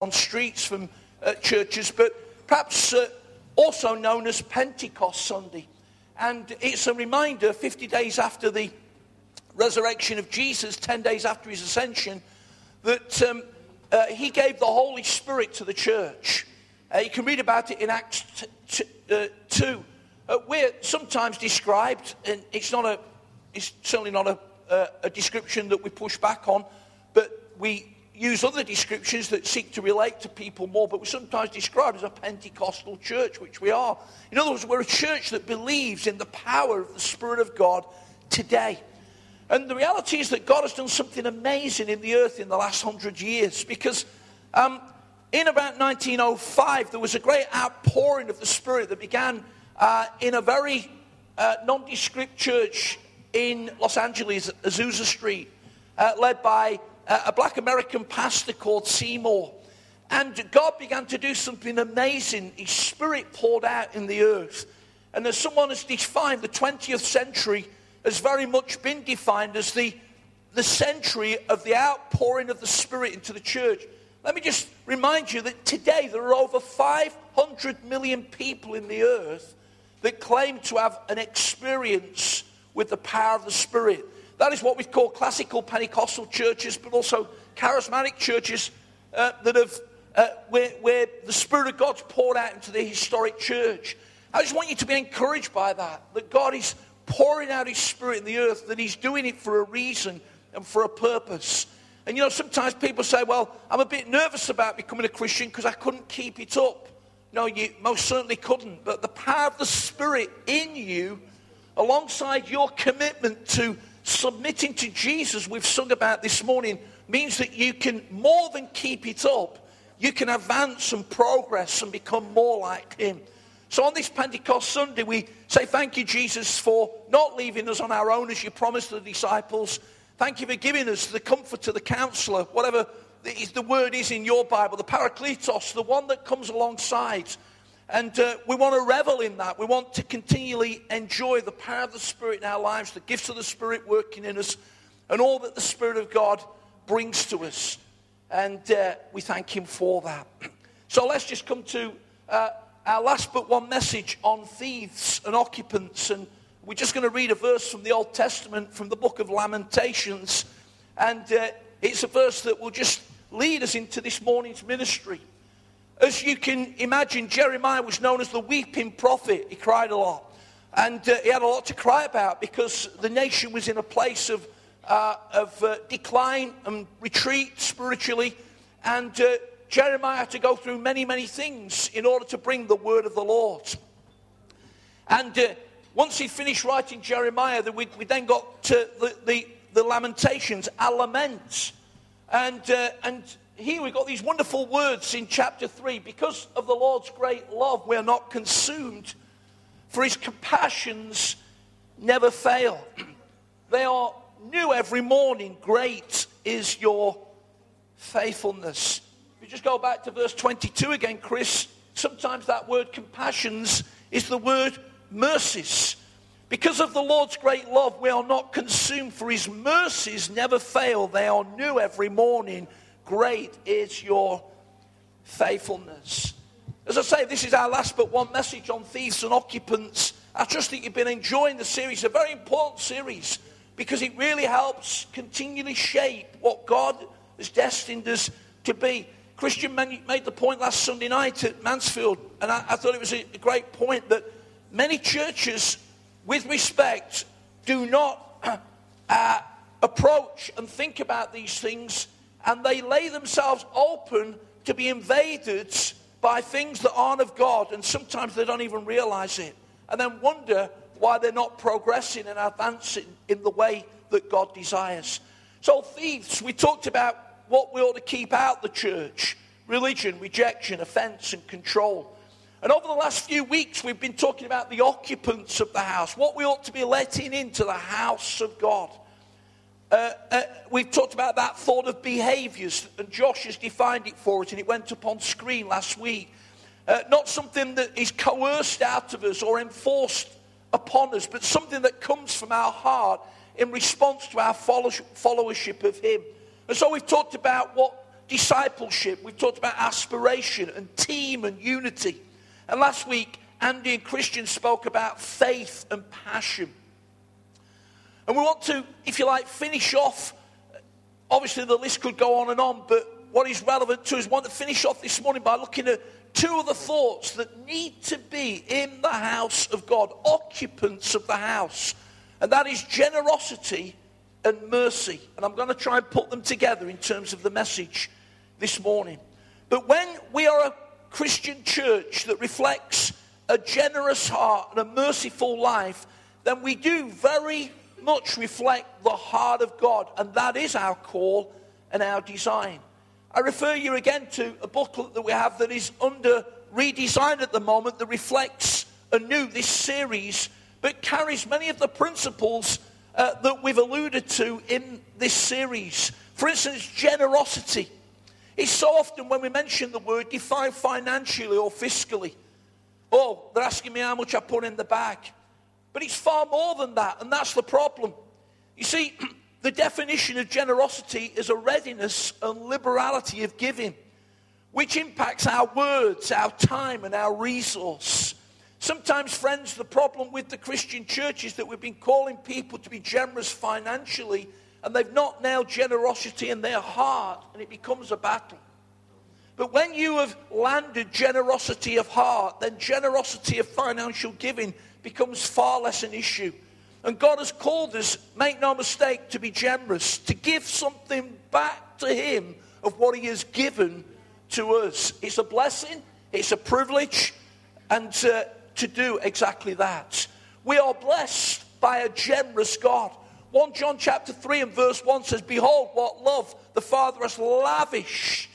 on streets from uh, churches, but perhaps uh, also known as Pentecost Sunday. And it's a reminder 50 days after the resurrection of Jesus, 10 days after his ascension, that um, uh, he gave the Holy Spirit to the church. Uh, you can read about it in Acts t- t- uh, 2. Uh, we're sometimes described, and it's, not a, it's certainly not a, a description that we push back on, but we use other descriptions that seek to relate to people more, but we're sometimes described as a Pentecostal church, which we are. In other words, we're a church that believes in the power of the Spirit of God today. And the reality is that God has done something amazing in the earth in the last hundred years because um, in about 1905, there was a great outpouring of the Spirit that began uh, in a very uh, nondescript church in Los Angeles, Azusa Street, uh, led by a black American pastor called Seymour. And God began to do something amazing. His spirit poured out in the earth. And as someone has defined, the 20th century has very much been defined as the, the century of the outpouring of the Spirit into the church. Let me just remind you that today there are over 500 million people in the earth that claim to have an experience with the power of the Spirit. That is what we call classical Pentecostal churches, but also charismatic churches uh, that have, uh, where, where the Spirit of God's poured out into the historic church. I just want you to be encouraged by that, that God is pouring out His Spirit in the earth, that He's doing it for a reason and for a purpose. And you know, sometimes people say, well, I'm a bit nervous about becoming a Christian because I couldn't keep it up. No, you most certainly couldn't. But the power of the Spirit in you, alongside your commitment to submitting to Jesus, we've sung about this morning, means that you can more than keep it up. You can advance and progress and become more like Him. So on this Pentecost Sunday, we say thank you, Jesus, for not leaving us on our own as you promised the disciples. Thank you for giving us the comforter, the counselor, whatever the word is in your Bible, the Parakletos, the one that comes alongside and uh, we want to revel in that. We want to continually enjoy the power of the Spirit in our lives, the gifts of the Spirit working in us, and all that the Spirit of God brings to us. And uh, we thank Him for that. So let's just come to uh, our last but one message on thieves and occupants. And we're just going to read a verse from the Old Testament from the book of Lamentations. And uh, it's a verse that will just lead us into this morning's ministry. As you can imagine, Jeremiah was known as the weeping prophet. He cried a lot. And uh, he had a lot to cry about because the nation was in a place of, uh, of uh, decline and retreat spiritually. And uh, Jeremiah had to go through many, many things in order to bring the word of the Lord. And uh, once he finished writing Jeremiah, we, we then got to the, the, the Lamentations, our laments. And, uh, and here we've got these wonderful words in chapter 3 because of the Lord's great love, we're not consumed, for his compassions never fail. They are new every morning. Great is your faithfulness. If you just go back to verse 22 again, Chris, sometimes that word compassions is the word mercies. Because of the Lord's great love, we are not consumed, for his mercies never fail. They are new every morning. Great is your faithfulness. As I say, this is our last but one message on thieves and occupants. I trust that you've been enjoying the series, a very important series, because it really helps continually shape what God has destined us to be. Christian made the point last Sunday night at Mansfield, and I, I thought it was a, great point that many churches, with respect, do not uh, approach and think about these things and they lay themselves open to be invaded by things that aren't of God, and sometimes they don't even realize it, and then wonder why they're not progressing and advancing in the way that God desires. So, thieves, we talked about what we ought to keep out the church religion, rejection, offense, and control. And over the last few weeks, we've been talking about the occupants of the house, what we ought to be letting into the house of God. Uh, uh, we've talked about that thought of behaviors, and Josh has defined it for us, and it went up on screen last week. Uh, not something that is coerced out of us or enforced upon us, but something that comes from our heart in response to our followership of Him. And so we've talked about what discipleship. We've talked about aspiration and team and unity. And last week, Andy and Christian spoke about faith and passion. And we want to, if you like, finish off. Obviously, the list could go on and on, but what is relevant to us, we want to finish off this morning by looking at two of the thoughts that need to be in the house of God, occupants of the house. And that is generosity and mercy. And I'm going to try and put them together in terms of the message this morning. But when we are a Christian church that reflects a generous heart and a merciful life, then we do very much reflect the heart of God, and that is our call and our design. I refer you again to a booklet that we have that is under redesign at the moment that reflects anew this series, but carries many of the principles uh, that we've alluded to in this series. For instance, generosity. It's so often when we mention the word defined financially or fiscally. Oh, they're asking me how much I put in the bag. But it's far more than that, and that's the problem. You see, the definition of generosity is a readiness and liberality of giving, which impacts our words, our time, and our resource. Sometimes, friends, the problem with the Christian church is that we've been calling people to be generous financially, and they've not nailed generosity in their heart, and it becomes a battle. But when you have landed generosity of heart, then generosity of financial giving becomes far less an issue. And God has called us, make no mistake, to be generous, to give something back to Him of what He has given to us. It's a blessing, it's a privilege, and to, to do exactly that. We are blessed by a generous God. 1 John chapter 3 and verse 1 says, Behold, what love the Father has lavished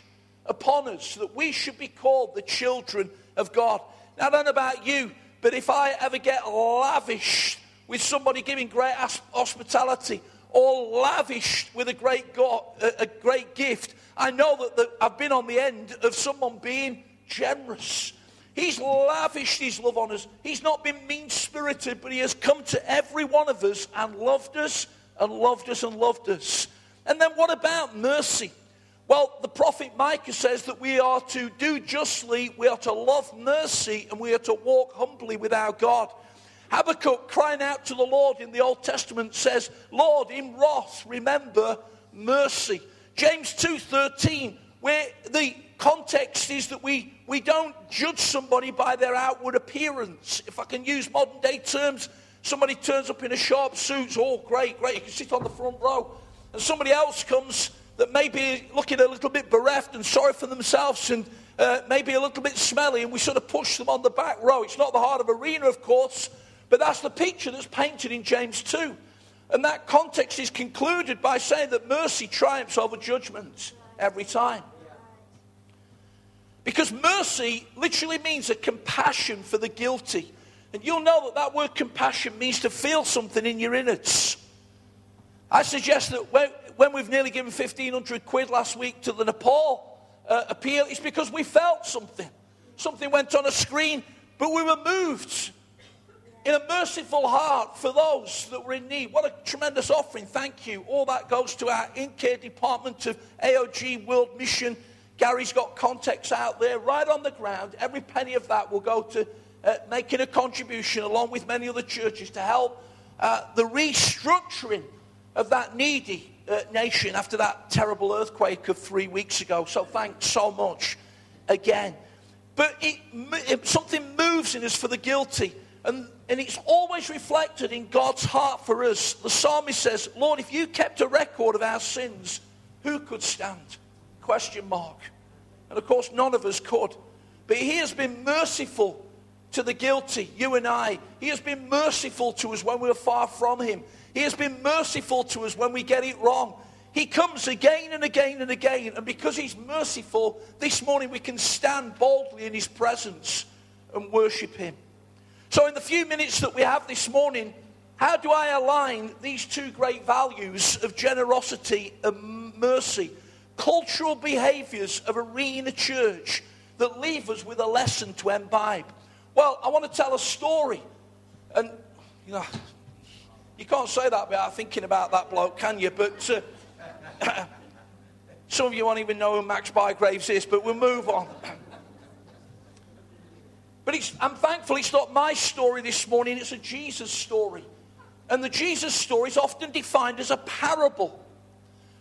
upon us, that we should be called the children of God. Now, know about you, but if I ever get lavished with somebody giving great hospitality or lavished with a great, a great gift, I know that the, I've been on the end of someone being generous. He's lavished his love on us. He's not been mean spirited, but he has come to every one of us and loved us and loved us and loved us. And then what about mercy? Well, the prophet Micah says that we are to do justly, we are to love mercy, and we are to walk humbly with our God. Habakkuk, crying out to the Lord in the Old Testament, says, Lord, in wrath, remember mercy. James 2.13, where the context is that we, we don't judge somebody by their outward appearance. If I can use modern day terms, somebody turns up in a sharp suit, oh, great, great, you can sit on the front row. And somebody else comes that may be looking a little bit bereft and sorry for themselves and uh, maybe a little bit smelly, and we sort of push them on the back row. It's not the heart of arena, of course, but that's the picture that's painted in James 2. And that context is concluded by saying that mercy triumphs over judgment every time. Because mercy literally means a compassion for the guilty. And you'll know that that word compassion means to feel something in your innards. I suggest that when, when we've nearly given 1,500 quid last week to the Nepal uh, appeal, it's because we felt something. Something went on a screen, but we were moved in a merciful heart for those that were in need. What a tremendous offering. Thank you. All that goes to our in-care department of AOG World Mission. Gary's got contacts out there right on the ground. Every penny of that will go to uh, making a contribution along with many other churches to help uh, the restructuring of that needy uh, nation after that terrible earthquake of three weeks ago. So thanks so much again. But it, it, something moves in us for the guilty. And, and it's always reflected in God's heart for us. The psalmist says, Lord, if you kept a record of our sins, who could stand? Question mark. And of course, none of us could. But he has been merciful to the guilty, you and I. He has been merciful to us when we are far from him. He has been merciful to us when we get it wrong. He comes again and again and again. And because he's merciful, this morning we can stand boldly in his presence and worship him. So, in the few minutes that we have this morning, how do I align these two great values of generosity and mercy? Cultural behaviors of arena church that leave us with a lesson to imbibe. Well, I want to tell a story. And, you know, you can't say that without thinking about that bloke, can you? But uh, Some of you won't even know who Max Bygraves is, but we'll move on. But I'm thankful it's not my story this morning, it's a Jesus story. And the Jesus story is often defined as a parable.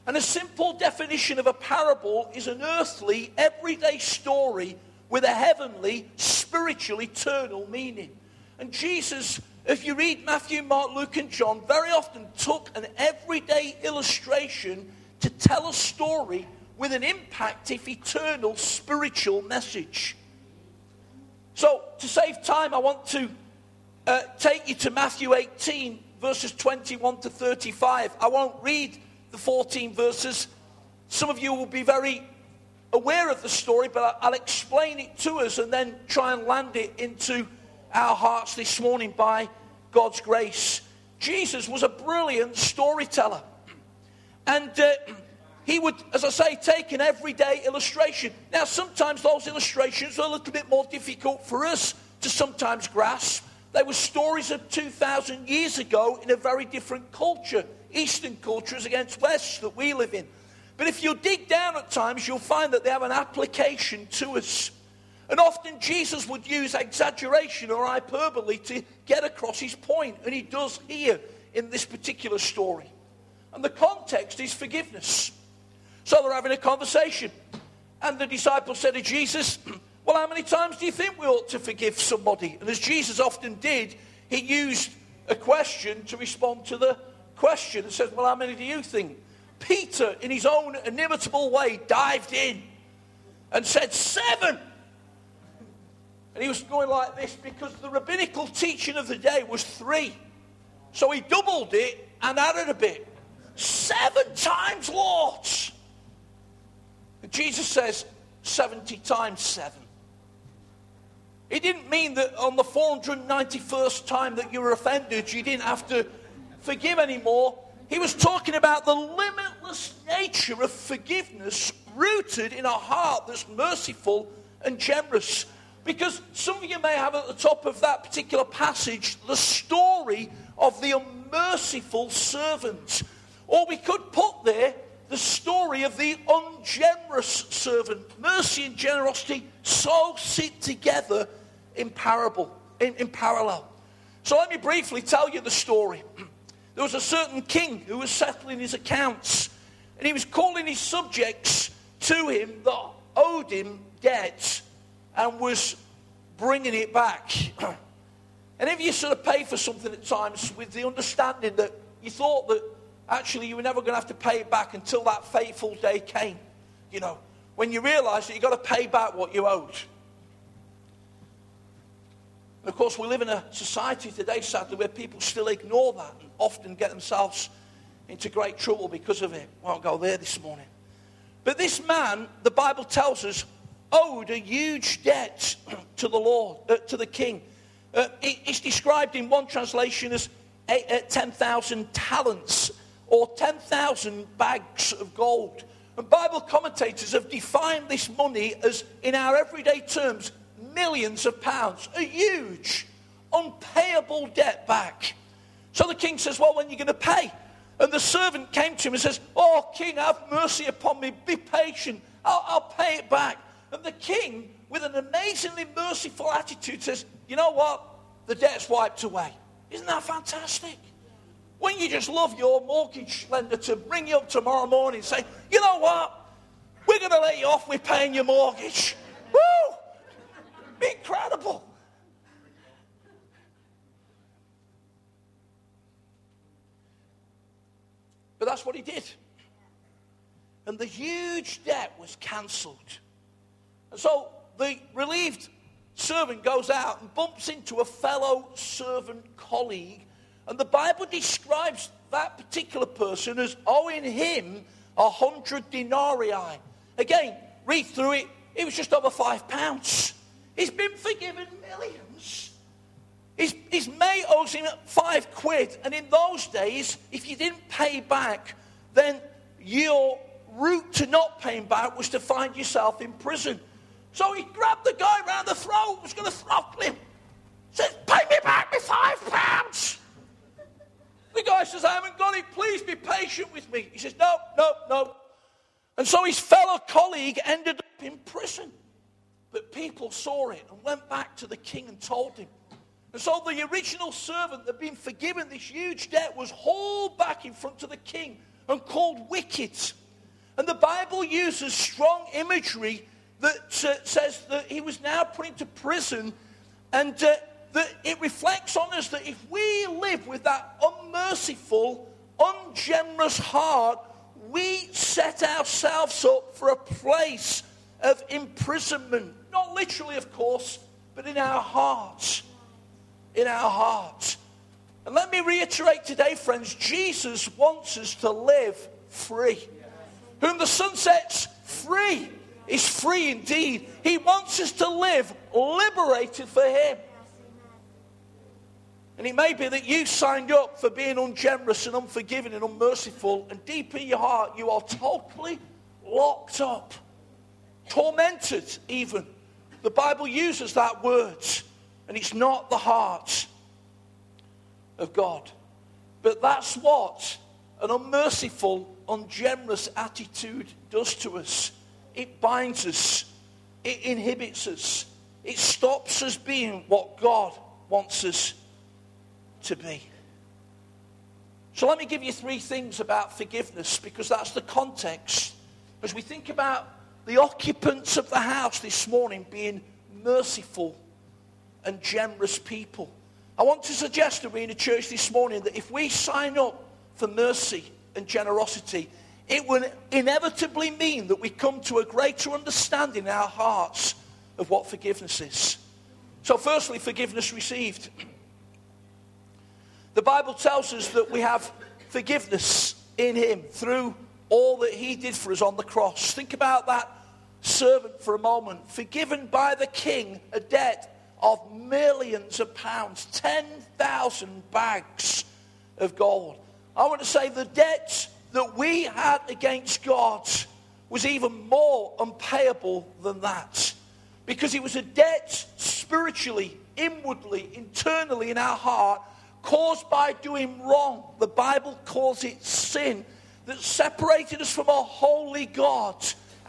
And a simple definition of a parable is an earthly, everyday story with a heavenly, spiritual, eternal meaning. And Jesus, if you read Matthew, Mark, Luke, and John, very often took an everyday illustration to tell a story with an impact, if eternal, spiritual message. So, to save time, I want to uh, take you to Matthew 18, verses 21 to 35. I won't read the 14 verses. Some of you will be very aware of the story, but I'll explain it to us and then try and land it into our hearts this morning by God's grace. Jesus was a brilliant storyteller. And uh, he would, as I say, take an everyday illustration. Now, sometimes those illustrations are a little bit more difficult for us to sometimes grasp. They were stories of 2,000 years ago in a very different culture, Eastern culture cultures against West that we live in. But if you dig down at times, you'll find that they have an application to us. And often Jesus would use exaggeration or hyperbole to get across his point, and he does here in this particular story. And the context is forgiveness. So they're having a conversation. And the disciples said to Jesus, Well, how many times do you think we ought to forgive somebody? And as Jesus often did, he used a question to respond to the question and said, Well, how many do you think? Peter, in his own inimitable way, dived in and said, Seven. And he was going like this because the rabbinical teaching of the day was three. So he doubled it and added a bit. Seven times, Lord. Jesus says 70 times 7. It didn't mean that on the 491st time that you were offended, you didn't have to forgive anymore. He was talking about the limitless nature of forgiveness rooted in a heart that's merciful and generous. Because some of you may have at the top of that particular passage the story of the unmerciful servant. Or we could put there the story of the ungenerous servant. Mercy and generosity so sit together in parable, in, in parallel. So let me briefly tell you the story. There was a certain king who was settling his accounts, and he was calling his subjects to him that owed him debt and was bringing it back. and if you sort of pay for something at times with the understanding that you thought that actually you were never going to have to pay it back until that fateful day came. You know, when you realize that you've got to pay back what you owed. And of course, we live in a society today, sadly, where people still ignore that often get themselves into great trouble because of it. Won't go there this morning. But this man, the Bible tells us, owed a huge debt to the Lord, uh, to the king. Uh, it, it's described in one translation as uh, 10,000 talents or 10,000 bags of gold. And Bible commentators have defined this money as, in our everyday terms, millions of pounds, a huge, unpayable debt back. So the king says, Well, when are you going to pay? And the servant came to him and says, Oh, king, have mercy upon me. Be patient. I'll, I'll pay it back. And the king, with an amazingly merciful attitude, says, You know what? The debt's wiped away. Isn't that fantastic? When you just love your mortgage lender to bring you up tomorrow morning and say, you know what? We're going to let you off with paying your mortgage. Woo! Incredible. But that's what he did. And the huge debt was cancelled. And so the relieved servant goes out and bumps into a fellow servant colleague and the Bible describes that particular person as owing him a hundred denarii. Again, read through it, it was just over five pounds. He's been forgiven millions. His, his mate owes him five quid. And in those days, if you didn't pay back, then your route to not paying back was to find yourself in prison. So he grabbed the guy round the throat, was going to throttle him. Says, pay me back my five pounds. The guy says, I haven't got it. Please be patient with me. He says, No, no, no. And so his fellow colleague ended up in prison. But people saw it and went back to the king and told him. And so the original servant that had been forgiven this huge debt was hauled back in front of the king and called wicked. And the Bible uses strong imagery that uh, says that he was now put into prison and uh, that it reflects on us that if we live with that unmerciful, ungenerous heart, we set ourselves up for a place of imprisonment. Not literally, of course, but in our hearts. In our hearts. And let me reiterate today, friends Jesus wants us to live free. Whom the Son sets free is free indeed. He wants us to live liberated for Him. And it may be that you signed up for being ungenerous and unforgiving and unmerciful, and deep in your heart, you are totally locked up, tormented, even. The Bible uses that word, and it's not the heart of God. But that's what an unmerciful, ungenerous attitude does to us. It binds us, it inhibits us, it stops us being what God wants us to be. So let me give you three things about forgiveness because that's the context. As we think about the occupants of the house this morning being merciful and generous people. I want to suggest to Arena Church this morning that if we sign up for mercy and generosity, it will inevitably mean that we come to a greater understanding in our hearts of what forgiveness is. So, firstly, forgiveness received. The Bible tells us that we have forgiveness in Him through all that He did for us on the cross. Think about that servant for a moment, forgiven by the king a debt of millions of pounds, 10,000 bags of gold. I want to say the debt that we had against God was even more unpayable than that because it was a debt spiritually, inwardly, internally in our heart caused by doing wrong. The Bible calls it sin that separated us from a holy God,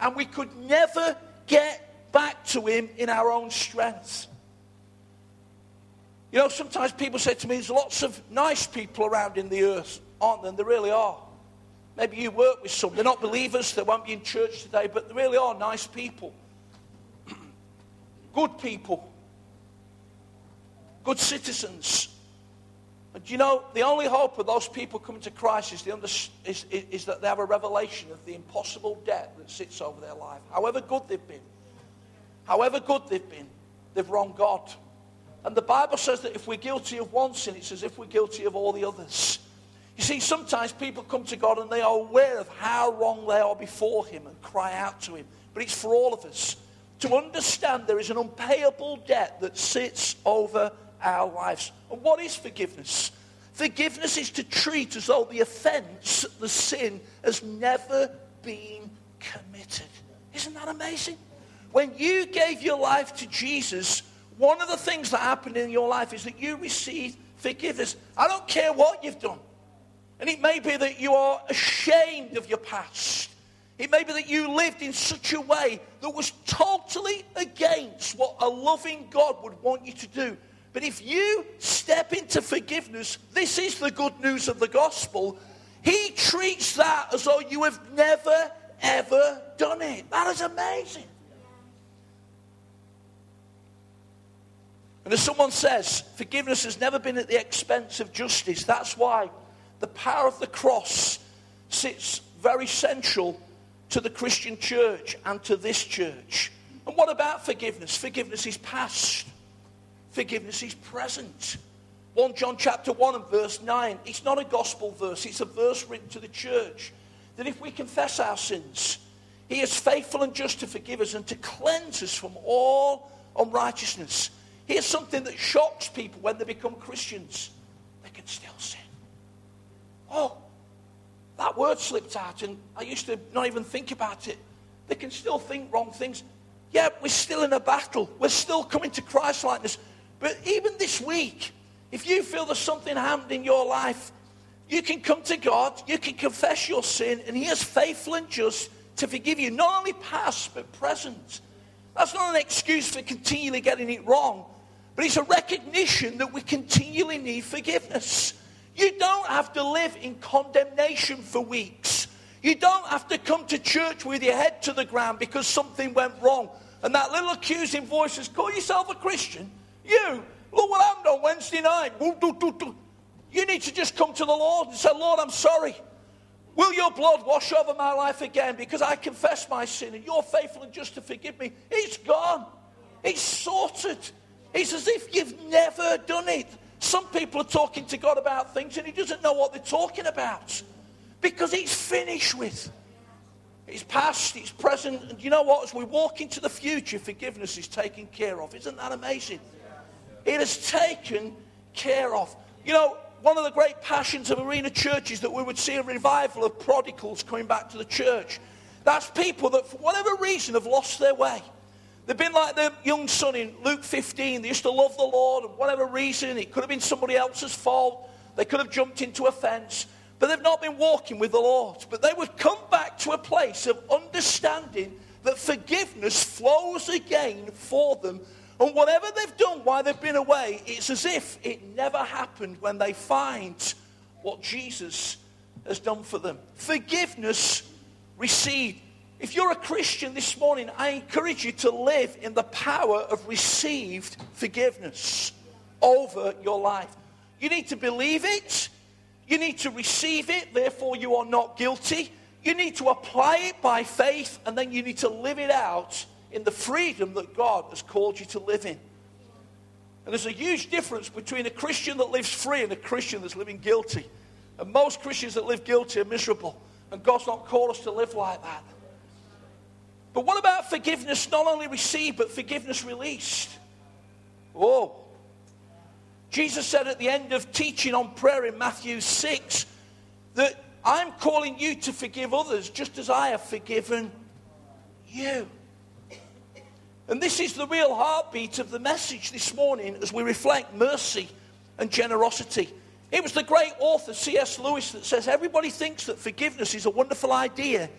and we could never get back to Him in our own strength. You know, sometimes people say to me, there's lots of nice people around in the earth, aren't there? And there really are. Maybe you work with some. They're not believers, they won't be in church today, but they really are nice people. Good people. Good citizens. And you know, the only hope of those people coming to Christ is, under, is, is, that they have a revelation of the impossible debt that sits over their life. However good they've been, however good they've been, they've wronged God. And the Bible says that if we're guilty of one sin, it's as if we're guilty of all the others. You see, sometimes people come to God and they are aware of how wrong they are before Him and cry out to Him. But it's for all of us to understand there is an unpayable debt that sits over our lives. And what is forgiveness? Forgiveness is to treat as though the offense, the sin, has never been committed. Isn't that amazing? When you gave your life to Jesus, one of the things that happened in your life is that you received forgiveness. I don't care what you've done. And it may be that you are ashamed of your past. It may be that you lived in such a way that was totally against what a loving God would want you to do. But if you step into forgiveness, this is the good news of the gospel. He treats that as though you have never, ever done it. That is amazing. And as someone says, forgiveness has never been at the expense of justice. That's why the power of the cross sits very central to the Christian church and to this church. And what about forgiveness? Forgiveness is past. Forgiveness is present. 1 John chapter 1 and verse 9. It's not a gospel verse, it's a verse written to the church. That if we confess our sins, he is faithful and just to forgive us and to cleanse us from all unrighteousness. Here's something that shocks people when they become Christians. They can still sin. Oh, that word slipped out and I used to not even think about it. They can still think wrong things. Yeah, we're still in a battle. We're still coming to Christ likeness. But even this week, if you feel there's something happened in your life, you can come to God, you can confess your sin, and He is faithful and just to forgive you, not only past, but present. That's not an excuse for continually getting it wrong, but it's a recognition that we continually need forgiveness. You don't have to live in condemnation for weeks. You don't have to come to church with your head to the ground because something went wrong. And that little accusing voice says, Call yourself a Christian? You, look what happened on Wednesday night. You need to just come to the Lord and say, Lord, I'm sorry. Will your blood wash over my life again because I confess my sin and you're faithful and just to forgive me? It's gone. It's sorted. It's as if you've never done it. Some people are talking to God about things and He doesn't know what they're talking about because it's finished with. It's past, it's present, and you know what? As we walk into the future, forgiveness is taken care of. Isn't that amazing? It is taken care of. You know, one of the great passions of arena church is that we would see a revival of prodigals coming back to the church. That's people that, for whatever reason, have lost their way. They've been like the young son in Luke 15. They used to love the Lord, and whatever reason, it could have been somebody else's fault. They could have jumped into a fence, but they've not been walking with the Lord. But they would come back to a place of understanding that forgiveness flows again for them and whatever they've done while they've been away, it's as if it never happened when they find what Jesus has done for them. Forgiveness received. If you're a Christian this morning, I encourage you to live in the power of received forgiveness over your life. You need to believe it. You need to receive it, therefore, you are not guilty. You need to apply it by faith, and then you need to live it out in the freedom that God has called you to live in. And there's a huge difference between a Christian that lives free and a Christian that's living guilty. And most Christians that live guilty are miserable. And God's not called us to live like that. But what about forgiveness not only received, but forgiveness released? Oh. Jesus said at the end of teaching on prayer in Matthew 6 that I'm calling you to forgive others just as I have forgiven you. And this is the real heartbeat of the message this morning as we reflect mercy and generosity. It was the great author C.S. Lewis that says everybody thinks that forgiveness is a wonderful idea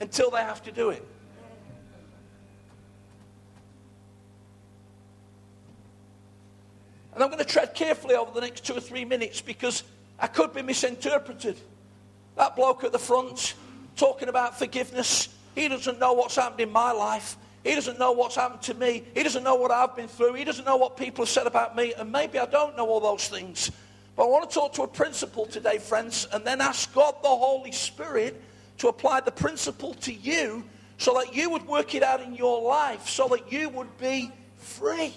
until they have to do it. And I'm going to tread carefully over the next two or three minutes because I could be misinterpreted. That bloke at the front talking about forgiveness, he doesn't know what's happened in my life. He doesn't know what's happened to me. He doesn't know what I've been through. He doesn't know what people have said about me. And maybe I don't know all those things. But I want to talk to a principle today, friends, and then ask God the Holy Spirit to apply the principle to you so that you would work it out in your life, so that you would be free.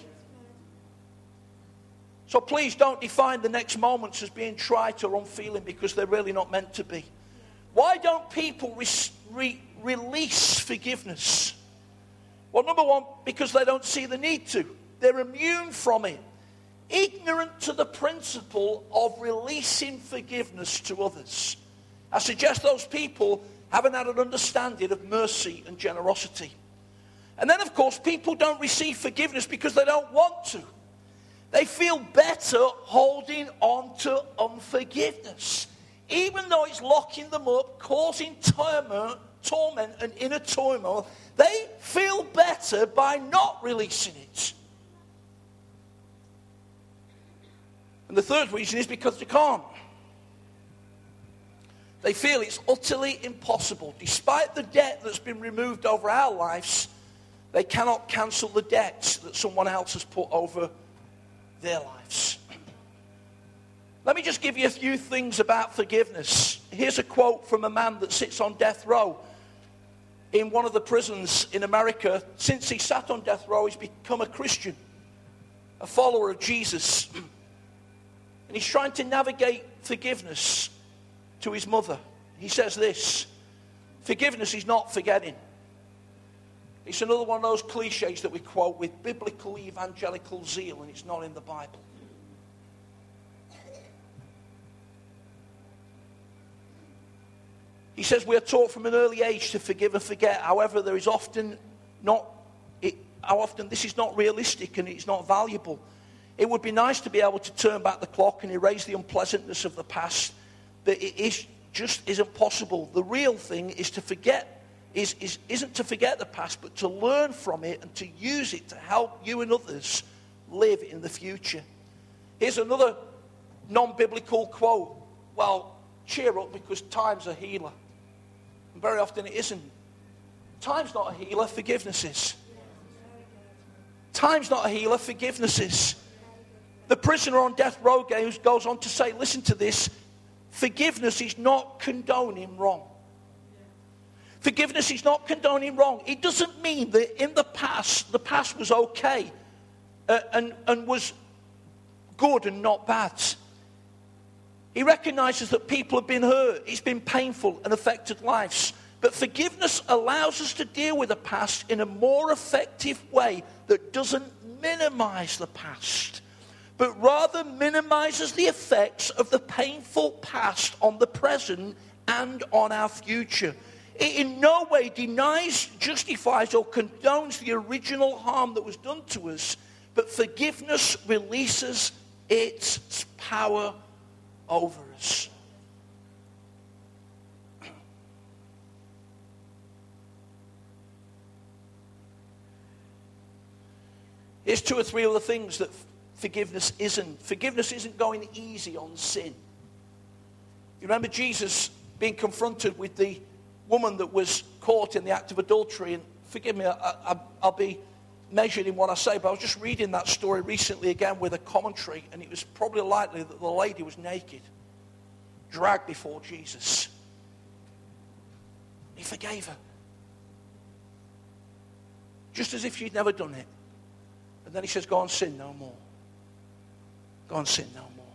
So please don't define the next moments as being trite or unfeeling because they're really not meant to be. Why don't people re- re- release forgiveness? Well, number one, because they don't see the need to. They're immune from it. Ignorant to the principle of releasing forgiveness to others. I suggest those people haven't had an understanding of mercy and generosity. And then, of course, people don't receive forgiveness because they don't want to. They feel better holding on to unforgiveness, even though it's locking them up, causing torment, torment and inner turmoil they feel better by not releasing it. And the third reason is because they can't. They feel it's utterly impossible. Despite the debt that's been removed over our lives, they cannot cancel the debts that someone else has put over their lives. Let me just give you a few things about forgiveness. Here's a quote from a man that sits on death row in one of the prisons in America. Since he sat on death row, he's become a Christian, a follower of Jesus. And he's trying to navigate forgiveness to his mother. He says this forgiveness is not forgetting. It's another one of those cliches that we quote with biblical evangelical zeal, and it's not in the Bible. He says we are taught from an early age to forgive and forget. However, there is often not, it, how often this is not realistic and it's not valuable. It would be nice to be able to turn back the clock and erase the unpleasantness of the past, but it is, just isn't possible. The real thing is to forget, is, is, isn't to forget the past, but to learn from it and to use it to help you and others live in the future. Here's another non biblical quote. Well, cheer up because time's a healer. And very often it isn't. Time's not a healer, forgiveness is. Time's not a healer, forgiveness is. The prisoner on death row goes on to say, listen to this forgiveness is not condoning wrong. Forgiveness is not condoning wrong. It doesn't mean that in the past, the past was okay uh, and, and was good and not bad. He recognizes that people have been hurt, it's been painful and affected lives. But forgiveness allows us to deal with the past in a more effective way that doesn't minimize the past, but rather minimizes the effects of the painful past on the present and on our future. It in no way denies, justifies, or condones the original harm that was done to us, but forgiveness releases its power over us. Here's two or three other things that forgiveness isn't. Forgiveness isn't going easy on sin. You remember Jesus being confronted with the woman that was caught in the act of adultery. And forgive me, I, will be measured in what I say, but I was just reading that story recently again with a commentary, and it was probably likely that the lady was naked, dragged before Jesus. He forgave her. Just as if she'd never done it. And then he says, Go and sin no more. Go and sin no more.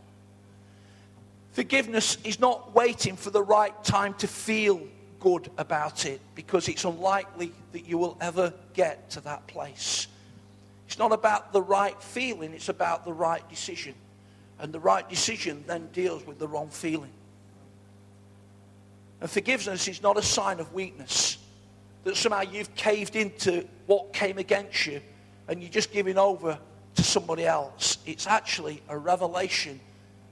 Forgiveness is not waiting for the right time to feel good about it because it's unlikely that you will ever get to that place. It's not about the right feeling, it's about the right decision. And the right decision then deals with the wrong feeling. And forgiveness is not a sign of weakness. That somehow you've caved into what came against you and you're just giving over to somebody else. It's actually a revelation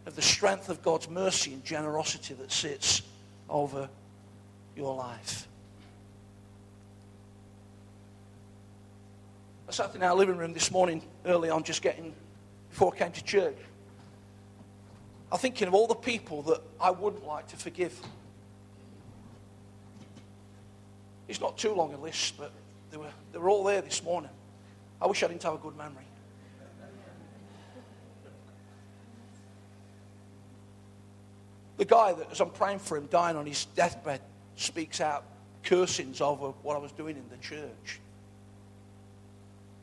of the strength of God's mercy and generosity that sits over your life. I sat in our living room this morning early on, just getting before I came to church. I'm thinking of all the people that I wouldn't like to forgive. It's not too long a list, but they were, they were all there this morning. I wish I didn't have a good memory. The guy that, as I'm praying for him, dying on his deathbed, speaks out cursings over what I was doing in the church.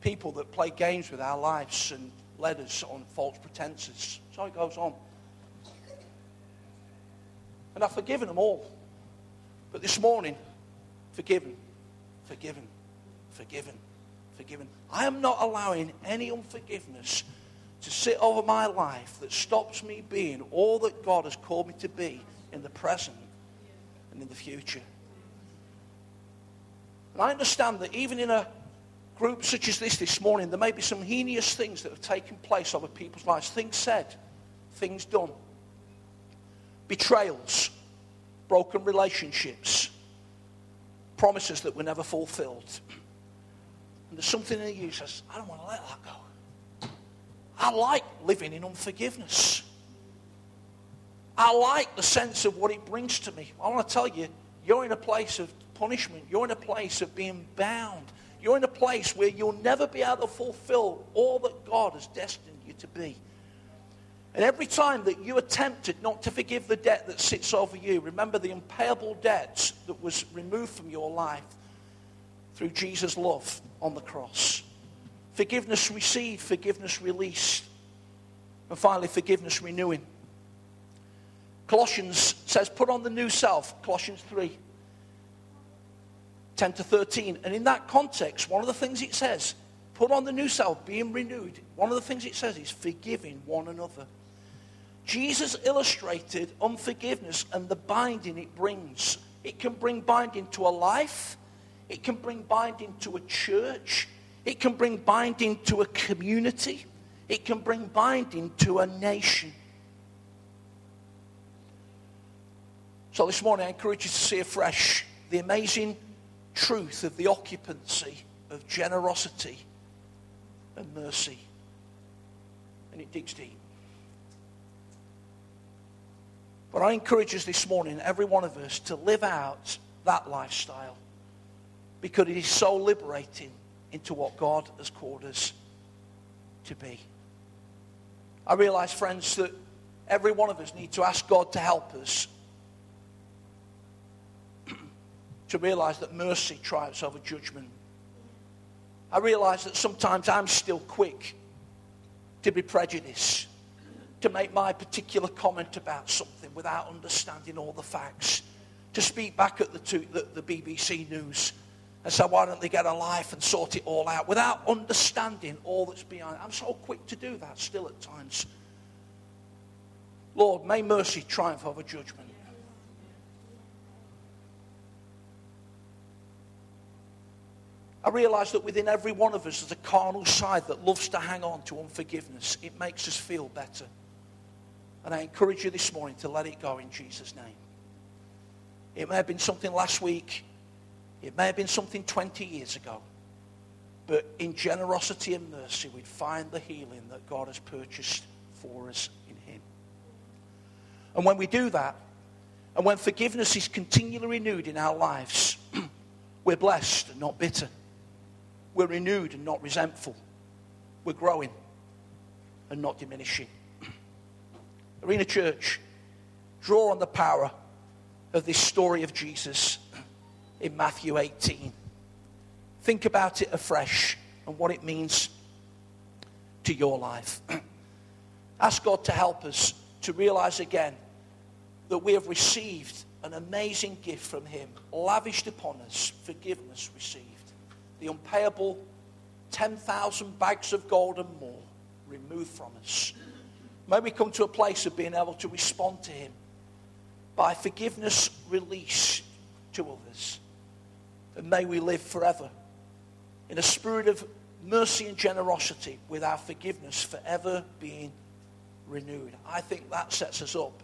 People that play games with our lives and led us on false pretenses. So it goes on. And I've forgiven them all. But this morning, forgiven, forgiven, forgiven forgiven. I am not allowing any unforgiveness to sit over my life that stops me being all that God has called me to be in the present and in the future. And I understand that even in a group such as this this morning, there may be some heinous things that have taken place over people's lives. Things said, things done, betrayals, broken relationships, promises that were never fulfilled. And there's something in you says, I don't want to let that go. I like living in unforgiveness. I like the sense of what it brings to me. I want to tell you, you're in a place of punishment. You're in a place of being bound. You're in a place where you'll never be able to fulfill all that God has destined you to be. And every time that you are tempted not to forgive the debt that sits over you, remember the unpayable debt that was removed from your life through Jesus' love on the cross. Forgiveness received, forgiveness released. And finally, forgiveness renewing. Colossians says, put on the new self, Colossians 3, 10 to 13. And in that context, one of the things it says, put on the new self, being renewed. One of the things it says is forgiving one another. Jesus illustrated unforgiveness and the binding it brings. It can bring binding to a life, it can bring binding to a church. It can bring binding to a community. It can bring binding to a nation. So this morning, I encourage you to see afresh the amazing truth of the occupancy of generosity and mercy. And it digs deep. But I encourage us this morning, every one of us, to live out that lifestyle because it is so liberating into what God has called us to be. I realize, friends, that every one of us need to ask God to help us to realize that mercy triumphs over judgment. I realize that sometimes I'm still quick to be prejudiced, to make my particular comment about something without understanding all the facts, to speak back at the, two, the, the BBC News and say, why don't they get a life and sort it all out without understanding all that's behind. I'm so quick to do that still at times. Lord, may mercy triumph over judgment. I realize that within every one of us there's a carnal side that loves to hang on to unforgiveness. It makes us feel better. And I encourage you this morning to let it go in Jesus' name. It may have been something last week. It may have been something 20 years ago. But in generosity and mercy, we'd find the healing that God has purchased for us in Him. And when we do that, and when forgiveness is continually renewed in our lives, we're blessed and not bitter. We're renewed and not resentful. We're growing and not diminishing. Arena Church, draw on the power of this story of Jesus in Matthew 18. Think about it afresh and what it means to your life. Ask God to help us to realize again that we have received an amazing gift from Him, lavished upon us, forgiveness received the unpayable 10,000 bags of gold and more removed from us. May we come to a place of being able to respond to Him by forgiveness released to others. And may we live forever in a spirit of mercy and generosity with our forgiveness forever being renewed. I think that sets us up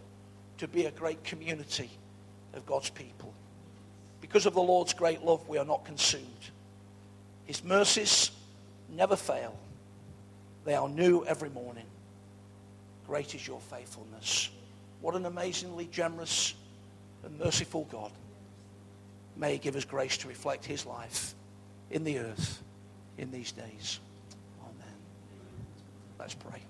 to be a great community of God's people. Because of the Lord's great love, we are not consumed. His mercies never fail. They are new every morning. Great is your faithfulness. What an amazingly generous and merciful God. May He give us grace to reflect His life in the earth in these days. Amen. Let's pray.